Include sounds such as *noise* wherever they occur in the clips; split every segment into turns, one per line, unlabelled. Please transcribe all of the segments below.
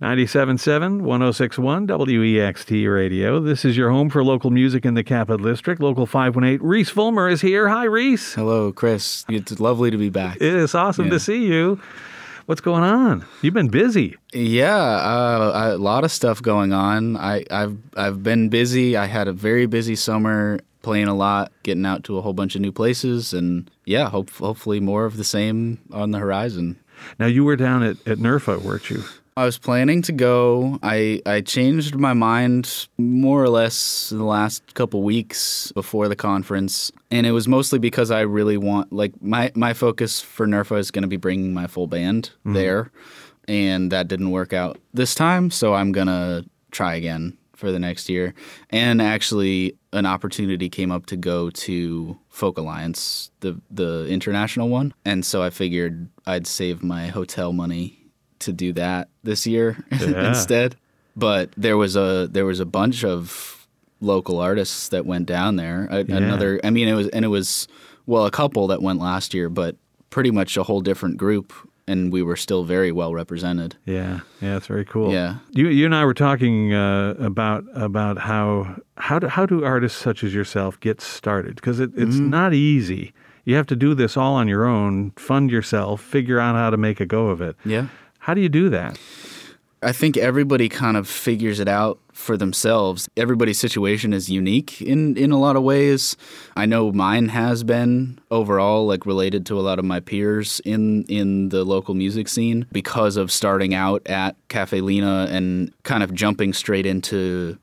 97.7, 106.1 WEXT Radio. This is your home for local music in the Capital District. Local 518. Reese Fulmer is here. Hi, Reese.
Hello, Chris. It's lovely to be back.
It is awesome
Yeah.
to see you. What's going on? You've been busy.
Yeah, uh, a lot of stuff going on. I, I've I've been busy. I had a very busy summer, playing a lot, getting out to a whole bunch of new places, and yeah, hope, hopefully more of the same on the horizon.
Now, you were down at, at NERFA, weren't you?
I was planning to go. I I changed my mind more or less in the last couple weeks before the conference, and it was mostly because I really want like my my focus for NERFA is going to be bringing my full band mm-hmm. there, and that didn't work out this time, so I'm gonna try again for the next year. And actually, an opportunity came up to go to Folk Alliance, the the international one, and so I figured I'd save my hotel money to do that this year *laughs*
Yeah.
instead. But there was a there was a bunch of local artists that went down there. A,
Yeah.
Another, I mean, it was and it was well a couple that went last year, but pretty much a whole different group, and we were still very well represented.
Yeah, yeah, it's very cool.
Yeah.
you you and I were talking uh, about about how how do how do artists such as yourself get started because it, it's
Mm-hmm.
not easy. You have to do this all on your own, fund yourself, figure out how to make a go of it.
Yeah.
How do you do that?
I think everybody kind of figures it out for themselves. Everybody's situation is unique in, in a lot of ways. I know mine has been overall like related to a lot of my peers in in the local music scene because of starting out at Cafe Lena and kind of jumping straight into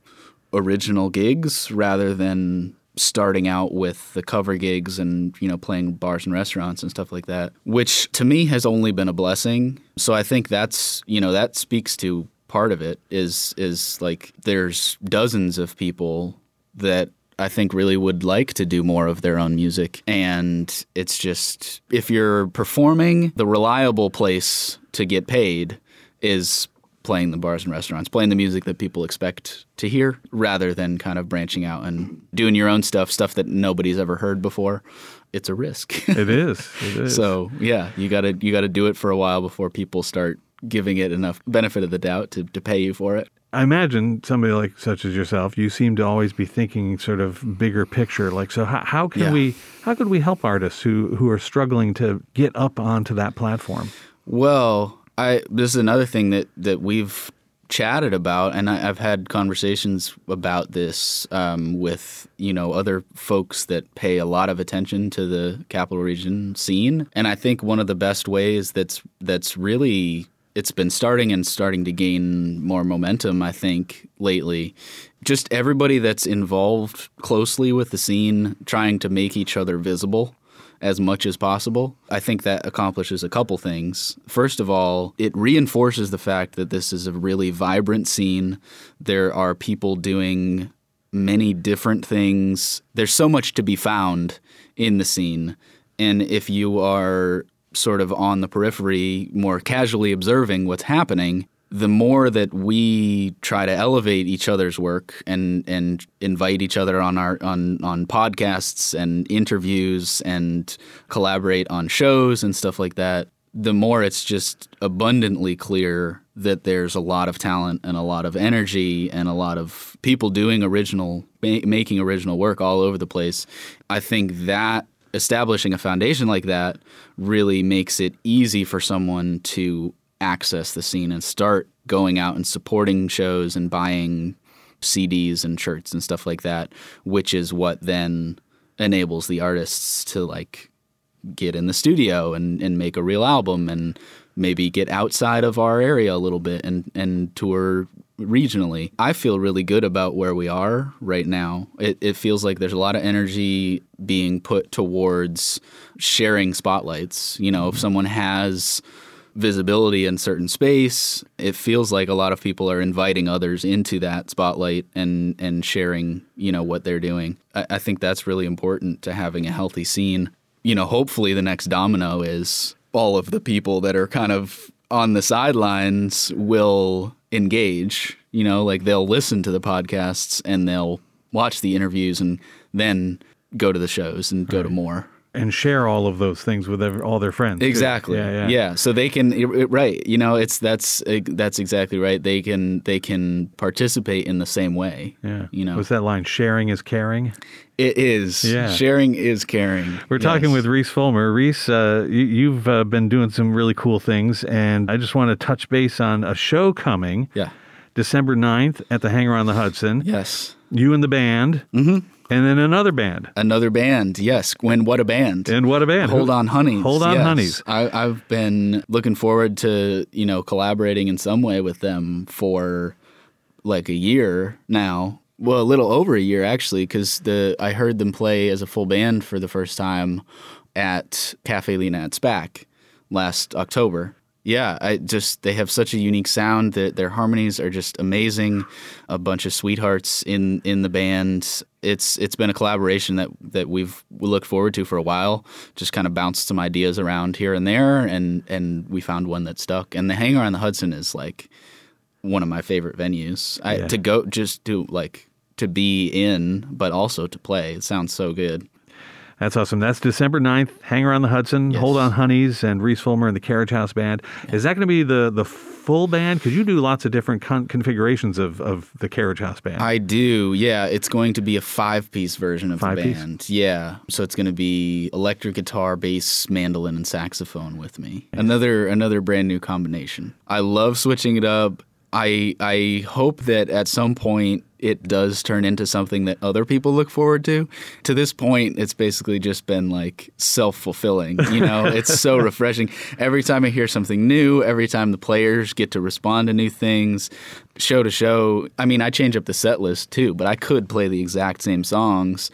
original gigs rather than starting out with the cover gigs and you know playing bars and restaurants and stuff like that which to me has only been a blessing so i think that's you know that speaks to part of it is is like there's dozens of people that I think really would like to do more of their own music. And it's just, if you're performing, the reliable place to get paid is playing the bars and restaurants, playing the music that people expect to hear rather than kind of branching out and doing your own stuff, stuff that nobody's ever heard before. It's a risk. *laughs*
It is. It is.
so yeah, you gotta you gotta do it for a while before people start giving it enough benefit of the doubt to, to pay you for it.
I imagine somebody like such as yourself, you seem to always be thinking sort of bigger picture. Like, so how, how can
Yeah.
we how could we help artists who who are struggling to get up onto that platform?
Well, I this is another thing that that we've chatted about, and I, I've had conversations about this um, with you know other folks that pay a lot of attention to the capital region scene, and I think one of the best ways that's that's really it's been starting and starting to gain more momentum. I think lately, just everybody that's involved closely with the scene, trying to make each other visible as much as possible. I think that accomplishes a couple things. First of all, it reinforces the fact that this is a really vibrant scene. There are people doing many different things. There's so much to be found in the scene. And if you are sort of on the periphery, more casually observing what's happening, the more that we try to elevate each other's work and and invite each other on our on on podcasts and interviews and collaborate on shows and stuff like that, the more it's just abundantly clear that there's a lot of talent and a lot of energy and a lot of people doing original ma- making original work all over the place. I think that establishing a foundation like that really makes it easy for someone to access the scene and start going out and supporting shows and buying CDs and shirts and stuff like that, which is what then enables the artists to like get in the studio and, and make a real album and maybe get outside of our area a little bit and, and tour regionally. I feel really good about where we are right now. It, it feels like there's a lot of energy being put towards sharing spotlights. You know, if someone has visibility in certain space, it feels like a lot of people are inviting others into that spotlight and and sharing, you know, what they're doing. I, I think that's really important to having a healthy scene. You know, hopefully the next domino is all of the people that are kind of on the sidelines will engage. You know, like they'll listen to the podcasts and they'll watch the interviews and then go to the shows and go to more.
And share all of those things with ev- all their friends.
Exactly.
Yeah, yeah.
So they can it- right. You know, it's that's that's exactly right. They can they can participate in the same way.
Yeah.
You know,
What's that line? Sharing is caring.
it is.
Yeah.
Sharing is caring.
We're talking
Yes.
with Reese Fulmer. Reese, uh, you, you've uh, been doing some really cool things, and I just want to touch base on a show coming
Yeah.
December 9th at the Hangar on the Hudson.
Yes.
You and the band, mm-hmm. And then another band.
Another band. Yes. When what a band.
And what a band!
Hold on, honeys.
Hold on,
Yes.
honeys.
I, I've been looking forward to you know collaborating in some way with them for like a year now. Well, a little over a year actually, because the I heard them play as a full band for the first time at Cafe Lena at SPAC last October. Yeah, I just they have such a unique sound that their harmonies are just amazing. A bunch of sweethearts in in the band. It's it's been a collaboration that that we've looked forward to for a while. Just kind of bounced some ideas around here and there, and and we found one that stuck. And the Hangar on the Hudson is like one of my favorite venues. I,
Yeah.
To go just to like to be in, but also to play. It sounds so good.
That's awesome. That's December 9th, Hangar on the Hudson,
Yes.
Hold on Honeys, and Reese Fulmer and the Carriage House Band. Is that going to be the, the full band? Because you do lots of different con- configurations of, of the Carriage House Band.
I do. Yeah, it's going to be a five-piece version of
Five
the
piece?
band. Yeah, so it's going to be electric guitar, bass, mandolin, and saxophone with me. Another another brand new combination. I love switching it up. I I hope that at some point it does turn into something that other people look forward to. To this point, it's basically just been like self-fulfilling. You know, *laughs* it's so refreshing. Every time I hear something new, every time the players get to respond to new things, show to show. I mean, I change up the set list too, but I could play the exact same songs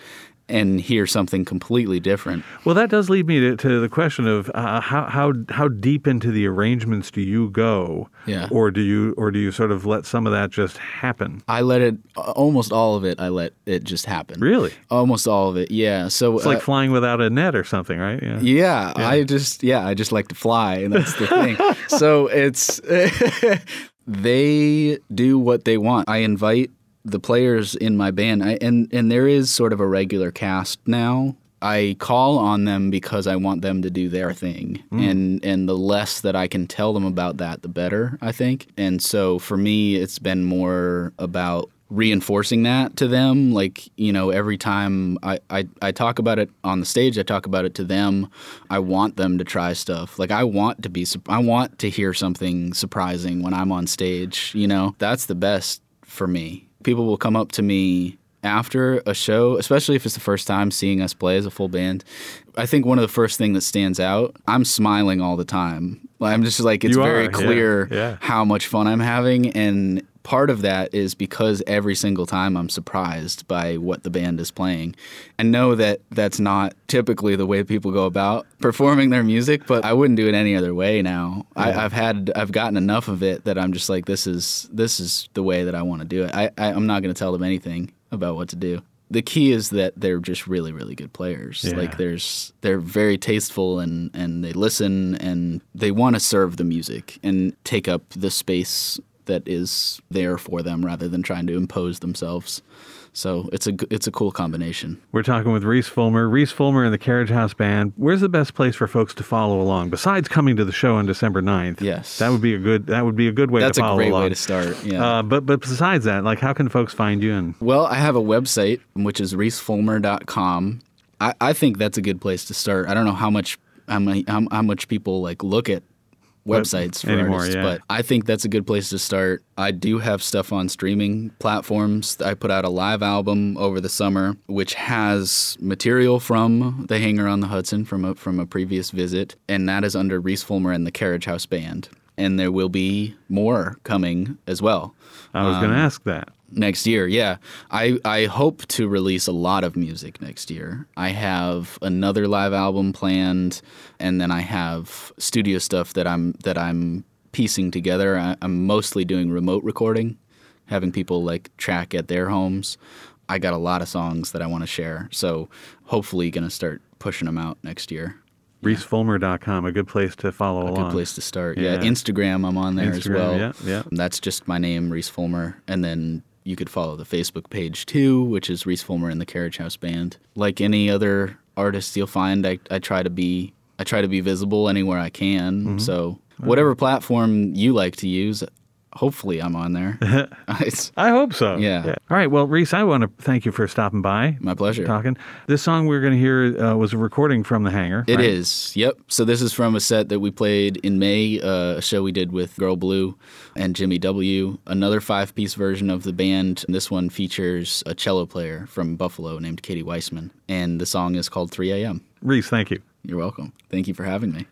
and hear something completely different.
Well, that does lead me to, to the question of uh, how how how deep into the arrangements do you go,
Yeah.
or do you or do you sort of let some of that just happen?
I let it almost all of it. I let it just happen.
Really,
Almost all of it. Yeah. So
it's like
uh,
flying without a net or something, right? Yeah.
Yeah, I just yeah, I just like to fly, and that's the thing. *laughs* so it's *laughs* they do what they want. I invite the players in my band, I, and and there is sort of a regular cast now. I call on them because I want them to do their thing, hmm. and and the less that I can tell them about that, the better. I think, and so for me, it's been more about reinforcing that to them. Like you know every time I, I i talk about it on the stage i talk about it to them. I want them to try stuff. Like i want to be i want to hear something surprising when i'm on stage you know? That's the best for me people will come up to me after a show especially if it's the first time seeing us play as a full band i think one of the first thing that stands out i'm smiling all the time i'm just like it's very
are, yeah,
clear
yeah.
how much fun I'm having. And part of that is because every single time I'm surprised by what the band is playing. I know that that's not typically the way people go about performing their music, but I wouldn't do it any other way now. I, I've had, I've gotten enough of it that I'm just like, this is, this is the way that I want to do it. I, I, I'm not going to tell them anything about what to do. The key is that they're just really, really good players.
Yeah.
Like there's, they're very tasteful and and they listen and they want to serve the music and take up the space that is there for them rather than trying to impose themselves. So it's a it's a cool combination.
We're talking with Reese Fulmer. Reese Fulmer and the Carriage House Band. Where's the best place for folks to follow along besides coming to the show on December 9th?
Yes.
that would be a good that would be a good way
That's
to
a great
along.
way to start. Yeah.
Uh, but but besides that, like how can folks find you? And
Well, I have a website which is reesefulmer.com. I, I think that's a good place to start. I don't know how much how, many, how, how much people like look at websites for
anymore,
artists,
yeah.
but I think that's a good place to start. I do have stuff on streaming platforms. I put out a live album over the summer, which has material from the Hangar on the Hudson from a, from a previous visit, and that is under Reese Fulmer and the Carriage House Band. And there will be more coming as well
I was
Um,
going to ask that.
Next year yeah i i hope to release a lot of music next year i have another live album planned and then i have studio stuff that i'm that i'm piecing together I, i'm mostly doing remote recording having people like track at their homes i got a lot of songs that i want to share so hopefully gonna start pushing them out next year
ReeseFulmer.com, a good place to follow
a
along.
good place to start yeah.
Yeah.
instagram i'm on there as well
yeah, yeah.
that's just my name, Reese Fulmer. And then you could follow the Facebook page too, which is Reese Fulmer and the Carriage House Band. Like any other artists you'll find, I, I try to be I try to be visible anywhere I can.
Mm-hmm.
So whatever platform you like to use, hopefully I'm on there. *laughs* *laughs*
I hope so.
Yeah.
All right. Well, Reese, I want to thank you for stopping by.
my pleasure.
Talking. This song we're going to hear uh, was a recording from the hangar.
It
right?
is. Yep. So this is from a set that we played in May, uh, a show we did with Girl Blue and Jimmy W. Another five-piece version of the band. And This one features a cello player from Buffalo named Katie Weissman, and the song is called 3 a.m.
Reese, thank you.
You're welcome. Thank you for having me.